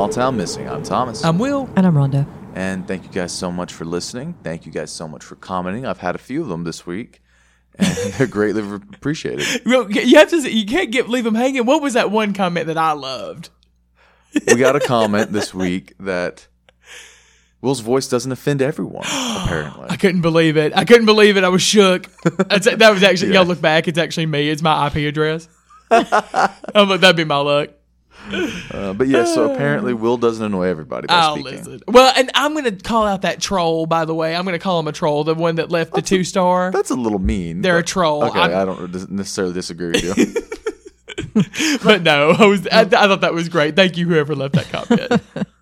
Welcome Small Town Missing. I'm Thomas. I'm Will. And I'm Rhonda. and thank you guys so much for listening. Thank you guys so much for commenting. I've had a few of them this week, and they're greatly appreciated. Well, You have to. You can't get leave them hanging. What was that one comment that I loved? We got a comment this week that Will's voice doesn't offend everyone, apparently. I couldn't believe it. I couldn't believe it. I was shook. That's, that was actually. Yeah. Y'all look back. It's actually me. It's my IP address. I'm like, that'd be my luck. Uh, but yeah, so apparently Will doesn't annoy everybody by I'll speaking. listen. Well, and I'm gonna call out that troll. By the way, I'm gonna call him a troll. The one that left the two star. That's a little mean. They're a troll. Okay, I'm- I don't necessarily disagree with you. But no, I was. I, I thought that was great. Thank you, whoever left that comment.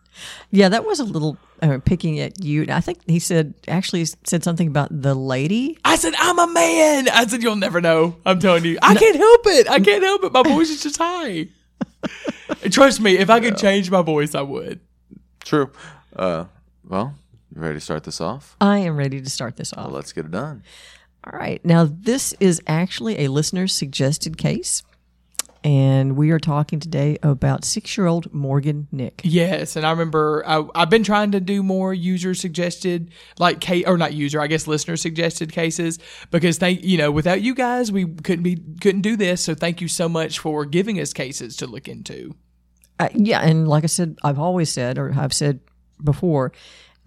Yeah, that was a little uh, picking at you. I think he said actually said something about the lady. I said, I'm a man. I said, you'll never know. I'm telling you. I can't help it. I can't help it. My voice is just high. Trust me, if I could change my voice, I would. True. Uh, well, you ready to start this off? I am ready to start this off. Well, let's get it done. All right. Now, this is actually a listener's suggested case. And we are talking today about six year old Morgan Nick. Yes, and I remember I, I've been trying to do more user suggested, like case or not user, I guess listener suggested cases because thank you know without you guys we couldn't be couldn't do this. So thank you so much for giving us cases to look into. Uh, yeah. And like I said, I've always said, or I've said before,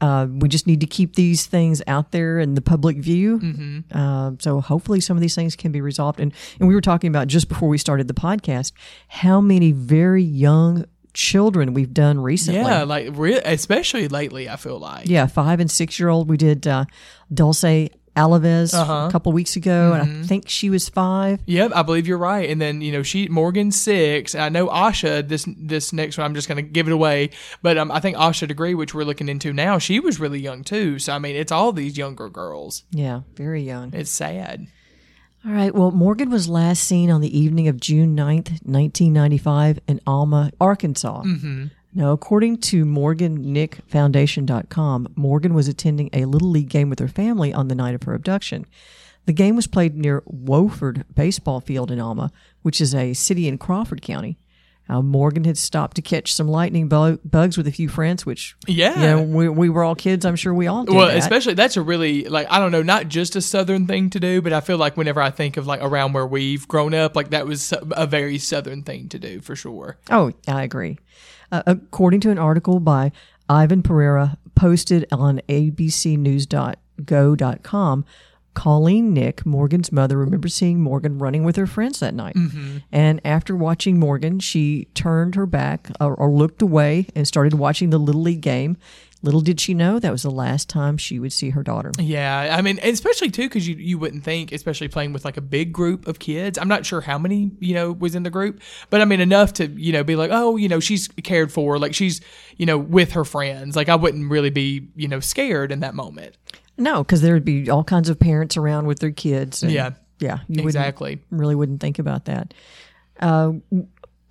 uh, we just need to keep these things out there in the public view. Mm-hmm. Uh, so hopefully some of these things can be resolved. And, and we were talking about just before we started the podcast how many very young children we've done recently. Yeah, like re- especially lately, I feel like. Yeah, five and six year old. We did uh, Dulce Alavez Uh-huh. a couple weeks ago, and Mm-hmm. I think she was five. Yep, I believe you're right. And then you know she Morgan six. And I know Asha. This this next one, I'm just gonna give it away. But um, I think Asha Degree, which we're looking into now, she was really young too. So I mean, it's all these younger girls. Yeah, very young. It's sad. All right. Well, Morgan was last seen on the evening of June 9th, 1995 in Alma, Arkansas. Mm-hmm. Now, according to MorganNickFoundation.com, Morgan was attending a Little League game with her family on the night of her abduction. The game was played near Woford Baseball Field in Alma, which is a city in Crawford County. Uh, Morgan had stopped to catch some lightning bu- bugs with a few friends, which, Yeah. you know, we, we were all kids. I'm sure we all did Well, that. especially that's a really like I don't know, not just a southern thing to do, but I feel like whenever I think of like around where we've grown up, like that was a very southern thing to do for sure. Oh, I agree. Uh, according to an article by Ivan Pereira posted on abcnews.go.com, Colleen Nick, Morgan's mother, remembers seeing Morgan running with her friends that night. Mm-hmm. And after watching Morgan, she turned her back or, or looked away and started watching the Little League game. Little did she know that was the last time she would see her daughter. Yeah, I mean, especially too because you you wouldn't think, especially playing with like a big group of kids. I'm not sure how many you know was in the group, but I mean enough to you know be like, oh, you know, she's cared for, like she's you know with her friends. Like I wouldn't really be you know scared in that moment. No, because there would be all kinds of parents around with their kids. and- Yeah. Yeah. You wouldn't- Exactly. really wouldn't think about that. Uh,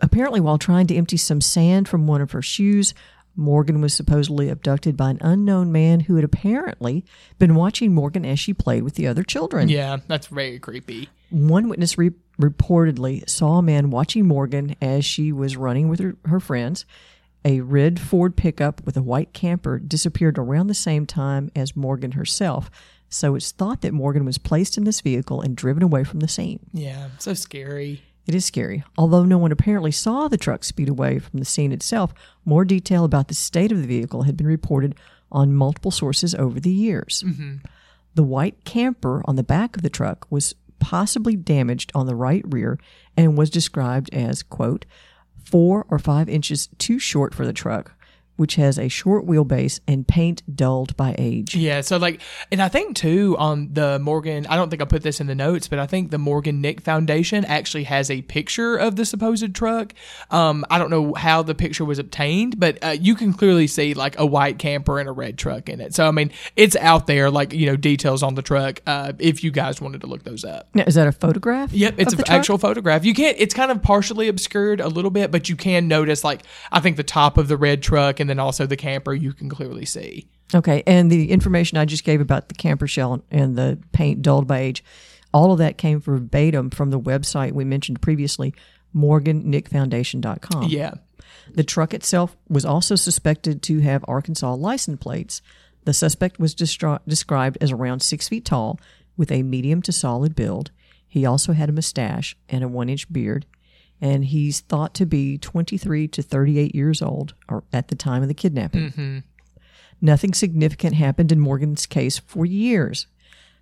apparently, while trying to empty some sand from one of her shoes, Morgan was supposedly abducted by an unknown man who had apparently been watching Morgan as she played with the other children. Yeah, that's very creepy. One witness re- reportedly saw a man watching Morgan as she was running with her, her friends. A red Ford pickup with a white camper disappeared around the same time as Morgan herself. So it's thought that Morgan was placed in this vehicle and driven away from the scene. Yeah, so scary. It is scary. Although no one apparently saw the truck speed away from the scene itself, more detail about the state of the vehicle had been reported on multiple sources over the years. Mm-hmm. The white camper on the back of the truck was possibly damaged on the right rear and was described as, quote, four or five inches too short for the truck, which has a short wheelbase and paint dulled by age. Yeah, so like, and I think too on the Morgan, I don't think I put this in the notes, but I think the Morgan Nick Foundation actually has a picture of the supposed truck. Um, I don't know how the picture was obtained, but uh, you can clearly see like a white camper and a red truck in it. So I mean, it's out there, like you know, details on the truck. Uh, if you guys wanted to look those up. Now, is that a photograph? Yep, it's an actual photograph. You can't. It's kind of partially obscured a little bit, but you can notice, like I think the top of the red truck, and then also the camper. You can clearly see. Okay, and the information I just gave about the camper shell and the paint dulled by age, all of that came verbatim from the website we mentioned previously, morgannickfoundation.com. Yeah. The truck itself was also suspected to have Arkansas license plates. The suspect was destri- described as around six feet tall with a medium to solid build. He also had a mustache and a one inch beard, and he's thought to be 23 to 38 years old or at the time of the kidnapping. Mm-hmm. Nothing significant happened in Morgan's case for years.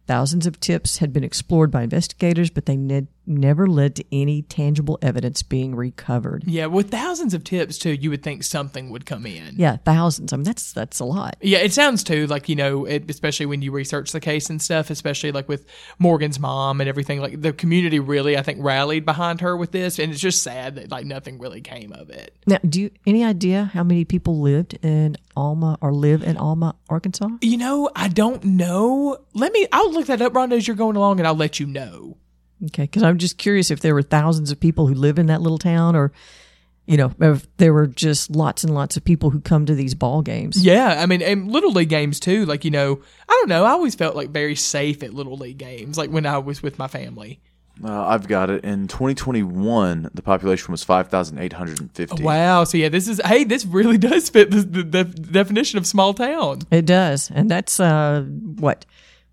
Thousands of tips had been explored by investigators, but they ne- never led to any tangible evidence being recovered. Yeah, with thousands of tips too, you would think something would come in. Yeah, thousands. I mean, that's that's a lot. Yeah, it sounds too like you know, it, especially when you research the case and stuff, especially like with Morgan's mom and everything. Like the community really, I think, rallied behind her with this, and it's just sad that like nothing really came of it. Now, do you any idea how many people lived in Alma or live in Alma, Arkansas? You know, I don't know. Let me. I'll look that up, Rhonda, as you're going along, and I'll let you know. Okay, because I'm just curious if there were thousands of people who live in that little town, or you know, if there were just lots and lots of people who come to these ball games. Yeah, I mean, and little league games too. Like you know, I don't know. I always felt like very safe at little league games, like when I was with my family. Uh, I've got it. In 2021, the population was 5,850. Wow. So yeah, this is hey, this really does fit the, the, the definition of small town. It does, and that's uh, what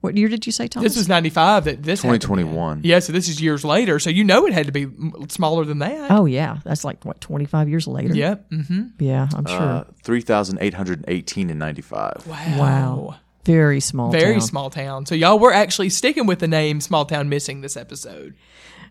what year did you say, Thomas? This was ninety five. That this happened 2021. Yeah, so this is years later. So you know it had to be m- smaller than that. oh yeah, that's like what 25 years later. Yeah. Mm-hmm. yeah, I'm sure. Uh, 3,818 in 95. Wow. wow, very small. Very town. small town. So y'all were actually sticking with the name Small Town Missing this episode.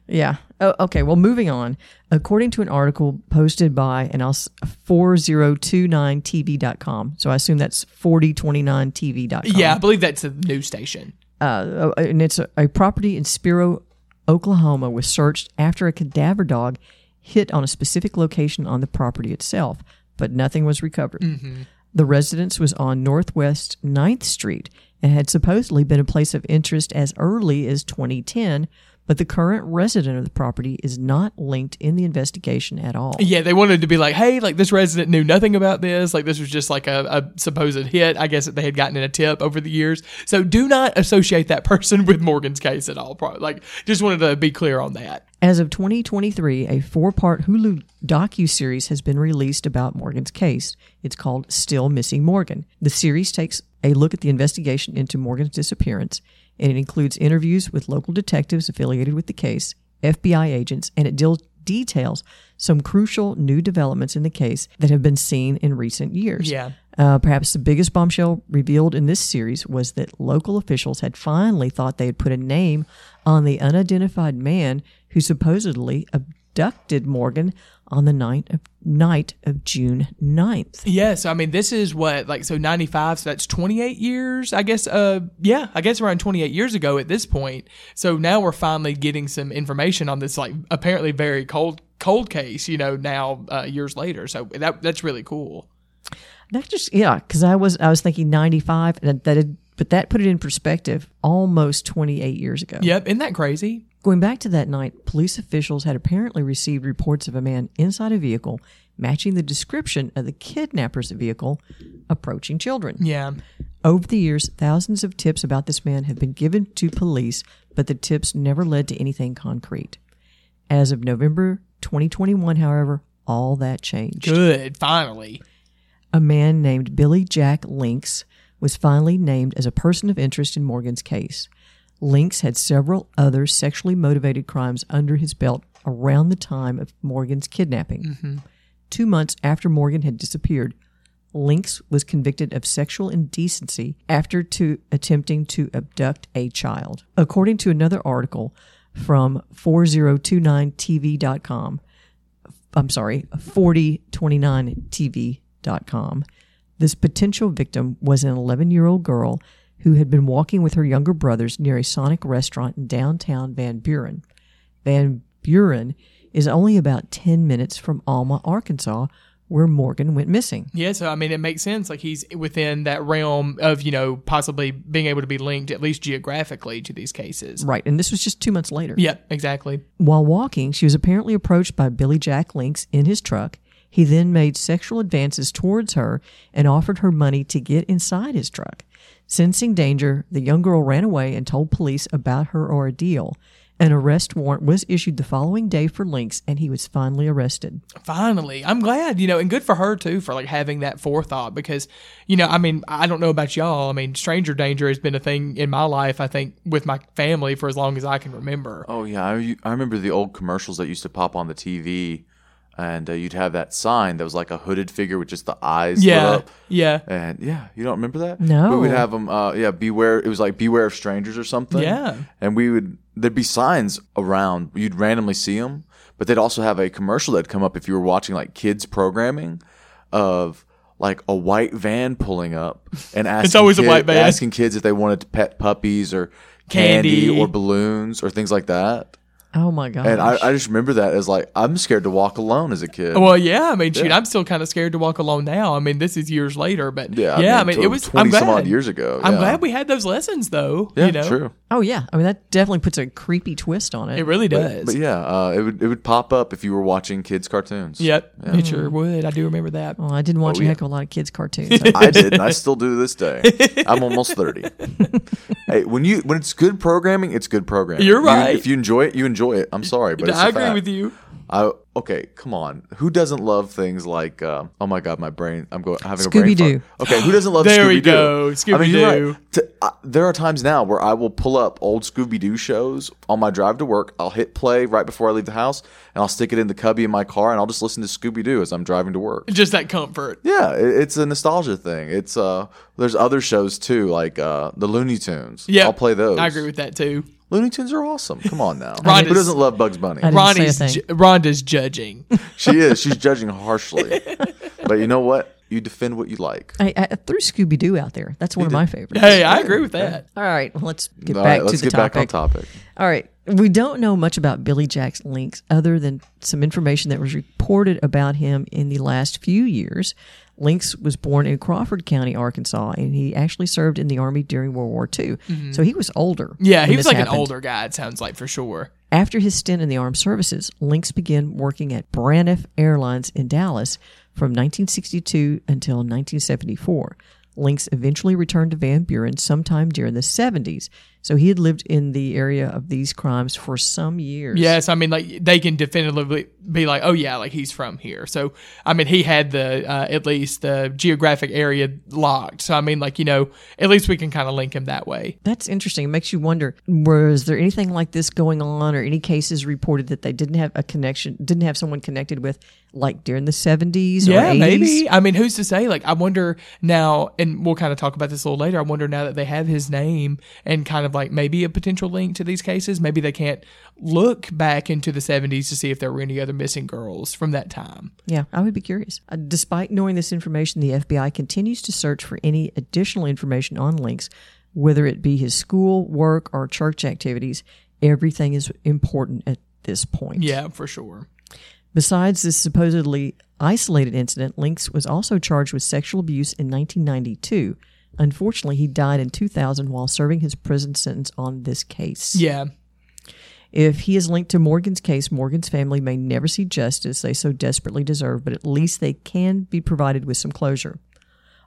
Yeah. Oh, okay. Well, moving on. According to an article posted by, and I'll, s- 4029tv.com. So I assume that's 4029tv.com. Yeah, I believe that's a news station. Uh, and it's a, a property in Spiro, Oklahoma was searched after a cadaver dog hit on a specific location on the property itself, but nothing was recovered. The residence was on Northwest 9th Street and had supposedly been a place of interest as early as 2010, but the current resident of the property is not linked in the investigation at all. Yeah, they wanted to be like, hey, like this resident knew nothing about this. Like this was just like a, a supposed hit. I guess that they had gotten in a tip over the years. So do not associate that person with Morgan's case at all. Pro- Like, just wanted to be clear on that. As of 2023, a four-part Hulu docu-series has been released about Morgan's case. It's called Still Missing Morgan. The series takes a look at the investigation into Morgan's disappearance, and it includes interviews with local detectives affiliated with the case, FBI agents, and it deals details some crucial new developments in the case that have been seen in recent years. Yeah. Uh, perhaps the biggest bombshell revealed in this series was that local officials had finally thought they had put a name on the unidentified man who supposedly abducted Morgan on the night of, night of June 9th. Yes, I mean, this is what like so ninety five. So that's twenty eight years, I guess. Uh, yeah, I guess around twenty eight years ago at this point. So now we're finally getting some information on this like apparently very cold cold case. You know, now uh, years later. So that that's really cool. That just yeah, because I was I was thinking 95, and that had, but that put it in perspective. Almost 28 years ago. Yep, isn't that crazy? Going back to that night, police officials had apparently received reports of a man inside a vehicle matching the description of the kidnapper's vehicle approaching children. Yeah. Over the years, thousands of tips about this man have been given to police, but the tips never led to anything concrete. As of November 2021, however, all that changed. Good. Finally. A man named Billy Jack Lincks was finally named as a person of interest in Morgan's case. Lincks had several other sexually motivated crimes under his belt around the time of Morgan's kidnapping. Mm-hmm. Two months after Morgan had disappeared, Lincks was convicted of sexual indecency after to attempting to abduct a child. According to another article from 4029tv.com, I'm sorry, 4029tv.com, this potential victim was an 11 year old girl who had been walking with her younger brothers near a Sonic restaurant in downtown Van Buren. Van Buren is only about 10 minutes from Alma, Arkansas, where Morgan went missing. Yeah, so I mean, it makes sense. Like he's within that realm of you know possibly being able to be linked at least geographically to these cases. Right, and this was just two months later. Yep, exactly. While walking, she was apparently approached by Billy Jack Lincks in his truck. He then made sexual advances towards her and offered her money to get inside his truck. Sensing danger, the young girl ran away and told police about her ordeal. An arrest warrant was issued the following day for Lincks, and he was finally arrested. Finally, I'm glad, you know, and good for her too for like having that forethought because, you know, I mean, I don't know about y'all. I mean, stranger danger has been a thing in my life, I think, with my family for as long as I can remember. Oh yeah, I, I remember the old commercials that used to pop on the TV, and uh, you'd have that sign that was like a hooded figure with just the eyes lit Yeah. up. Yeah. And yeah, you don't remember that? No. We would have them. Uh, yeah, beware. It was like beware of strangers or something. Yeah. And we would there'd be signs around. You'd randomly see them, but they'd also have a commercial that'd come up if you were watching like kids programming of like a white van pulling up and asking always a white van. asking kids if they wanted to pet puppies or candy, Candy. or balloons or things like that. Oh my god! And I, I just remember that as like I'm scared to walk alone as a kid. Well, yeah. I mean, shoot, Yeah. I'm still kind of scared to walk alone now. I mean, this is years later, but yeah, yeah. I mean, to it was. 20 I'm glad. some odd years ago. I'm yeah. glad we had those lessons, though. Yeah, you know, true. oh yeah, I mean that definitely puts a creepy twist on it. It really does. But yeah, uh, it would it would pop up if you were watching kids cartoons. Yep, it sure would. I do remember that. well, I didn't watch Oh, a yeah. heck of a lot of kids cartoons. I did, and I still do to this day. I'm almost thirty. hey, when you when it's good programming, it's good programming. You're You- right. if you enjoy it, you enjoy it. I'm sorry, but it's I a agree fact. with you. I, okay, come on. Who doesn't love things like? Uh, oh my god, my brain. I'm going having a brain Scooby-Doo. fart. Okay, who doesn't love There Scooby we Doo? go, I mean, Scooby-Doo. right. T- uh, there are times now where I will pull up old Scooby Doo shows on my drive to work. I'll hit play right before I leave the house, and I'll stick it in the cubby in my car, and I'll just listen to Scooby Doo as I'm driving to work. Just that comfort. Yeah, it, it's a nostalgia thing. It's uh, there's other shows too, like uh, the Looney Tunes. Yeah, I'll play those. I agree with that too. Looney Tunes are awesome. Come on now, Rhonda's- who doesn't love Bugs Bunny? I didn't say Ronnie's ju- Rhonda's judging. She is. She's judging harshly. but you know what? You defend what you like. I, I threw Scooby Doo out there. That's one of my favorites. hey, I agree with that. All right, well, let's get All back right, let's to the get topic. back on topic. All right. We don't know much about Billy Jack's Lincks other than some information that was reported about him in the last few years. Lincks was born in Crawford County, Arkansas, and he actually served in the Army during World War II. So he was older. Mm-hmm. Yeah, he was this like an older guy. It sounds like for sure. After his stint in the armed services, Lincks began working at Braniff Airlines in Dallas from 1962 until 1974. Lincks eventually returned to Van Buren sometime during the 70s. So he had lived in the area of these crimes for some years. Yes, I mean, like they can definitively be like, oh yeah, like he's from here. So I mean, he had the uh, at least the geographic area locked. So I mean, like you know, at least we can kind of link him that way. That's interesting. It makes you wonder was there anything like this going on or any cases reported that they didn't have a connection, didn't have someone connected with, like during the 70s or Yeah, 80s? maybe. I mean, who's to say? Like, I wonder now, and we'll kind of talk about this a little later. I wonder now that they have his name and kind of like maybe a potential link to these cases, maybe they can't look back into the 70s to see if there were any other missing girls from that time. Yeah, I would be curious. Uh, despite knowing this information, the FBI continues to search for any additional information on Lincks, whether it be his school, work, or church activities. Everything is important at this point. Yeah, for sure. Besides this supposedly isolated incident, Lincks was also charged with sexual abuse in 1992. Unfortunately, he died in 2000 while serving his prison sentence on this case. Yeah. If he is linked to Morgan's case, Morgan's family may never see justice they so desperately deserve, but at least they can be provided with some closure.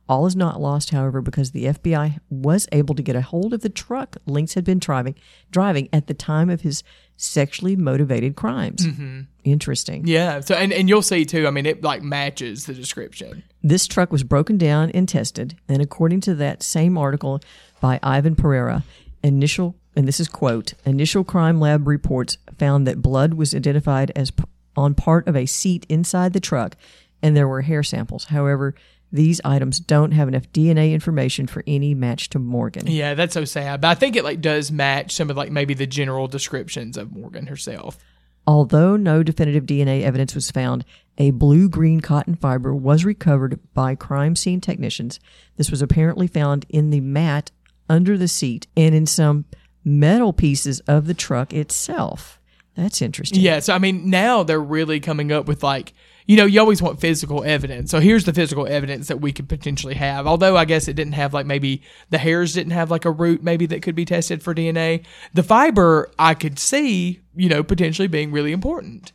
All is not lost, however, because the FBI was able to get a hold of the truck Lincks had been driving, driving at the time of his sexually motivated crimes. Mm-hmm. Interesting. Yeah. So, and, and you'll see too, I mean, it like matches the description. This truck was broken down and tested, and according to that same article by Ivan Pereira, initial and this is quote initial crime lab reports found that blood was identified as p- on part of a seat inside the truck, and there were hair samples. However, these items don't have enough DNA information for any match to Morgan. Yeah, that's so sad. But I think it like does match some of like maybe the general descriptions of Morgan herself. Although no definitive DNA evidence was found, a blue green cotton fiber was recovered by crime scene technicians. This was apparently found in the mat under the seat and in some metal pieces of the truck itself. That's interesting. Yeah, so I mean, now they're really coming up with like, you know, you always want physical evidence. So here's the physical evidence that we could potentially have. Although I guess it didn't have like maybe the hairs didn't have like a root maybe that could be tested for DNA. The fiber I could see, you know, potentially being really important.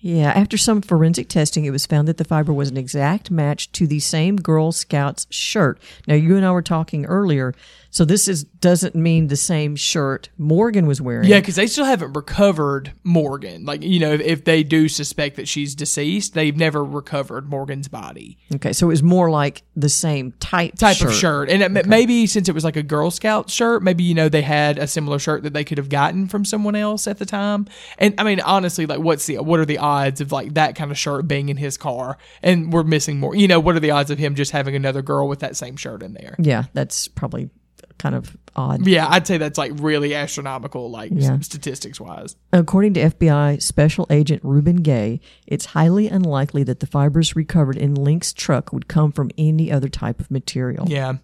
Yeah, after some forensic testing, it was found that the fiber was an exact match to the same Girl Scouts shirt. Now, you and I were talking earlier, so this is doesn't mean the same shirt Morgan was wearing. Yeah, because they still haven't recovered Morgan. Like, you know, if, if they do suspect that she's deceased, they've never recovered Morgan's body. Okay, so it was more like the same type Type shirt. of shirt. And it, maybe since it was like a Girl Scout shirt, maybe, you know, they had a similar shirt that they could have gotten from someone else at the time. And I mean, honestly, like, what's the, what are the odds of like that kind of shirt being in his car and we're missing more? You know, what are the odds of him just having another girl with that same shirt in there? Yeah, that's probably kind of odd. Yeah, I'd say that's like really astronomical, like Yeah. statistics wise. According to FBI Special Agent Reuben Gay, it's highly unlikely that the fibers recovered in Lincks' truck would come from any other type of material. Yeah.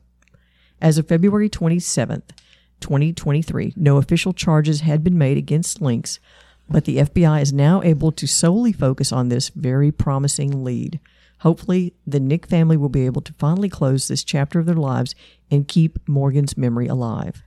As of February 27th, 2023, no official charges had been made against Lincks, but the FBI is now able to solely focus on this very promising lead. Hopefully, the Nick family will be able to finally close this chapter of their lives and keep Morgan's memory alive.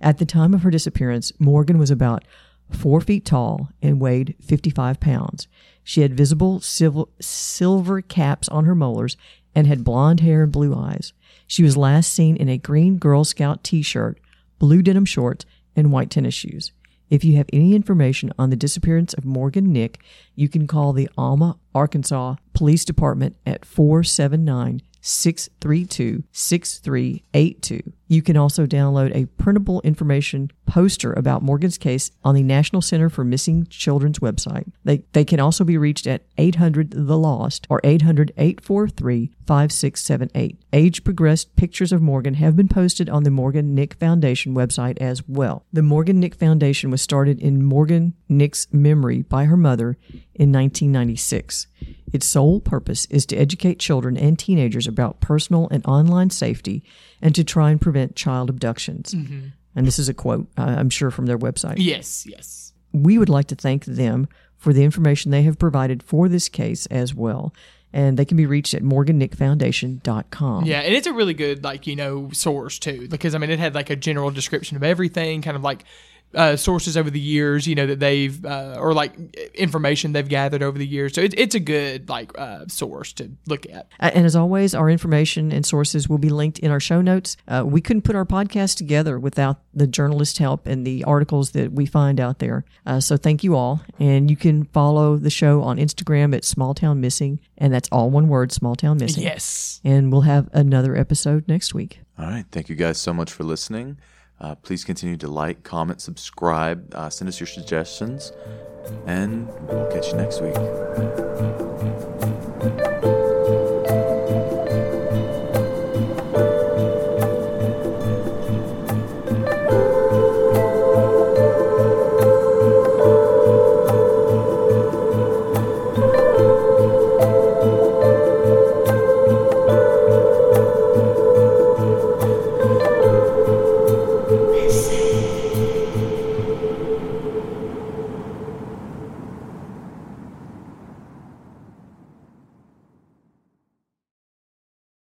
At the time of her disappearance, Morgan was about four feet tall and weighed 55 pounds. She had visible silver, silver caps on her molars and had blonde hair and blue eyes. She was last seen in a green Girl Scout t shirt, blue denim shorts, and white tennis shoes. If you have any information on the disappearance of Morgan Nick, you can call the Alma, Arkansas Police Department at 479 632 6382. You can also download a printable information poster about Morgan's case on the National Center for Missing Children's website. They, they can also be reached at 800 The Lost or 800 843 5678. Age progressed pictures of Morgan have been posted on the Morgan Nick Foundation website as well. The Morgan Nick Foundation was started in Morgan Nick's memory by her mother in 1996. Its sole purpose is to educate children and teenagers about personal and online safety and to try and prevent child abductions. Mm-hmm. And this is a quote, I'm sure, from their website. Yes, yes. We would like to thank them for the information they have provided for this case as well. And they can be reached at morgannickfoundation.com. Yeah, and it's a really good like you know source too because I mean it had like a general description of everything, kind of like uh, sources over the years, you know that they've uh, or like information they've gathered over the years. So it, it's a good like uh, source to look at. Uh, And as always, our information and sources will be linked in our show notes. Uh, we couldn't put our podcast together without the journalist help and the articles that we find out there. Uh, so thank you all. And you can follow the show on Instagram at Small Town Missing. And that's all one word, Small Town Missing. Yes. And we'll have another episode next week. All right. Thank you guys so much for listening. Uh, please continue to like, comment, subscribe, uh, send us your suggestions, and we'll catch you next week.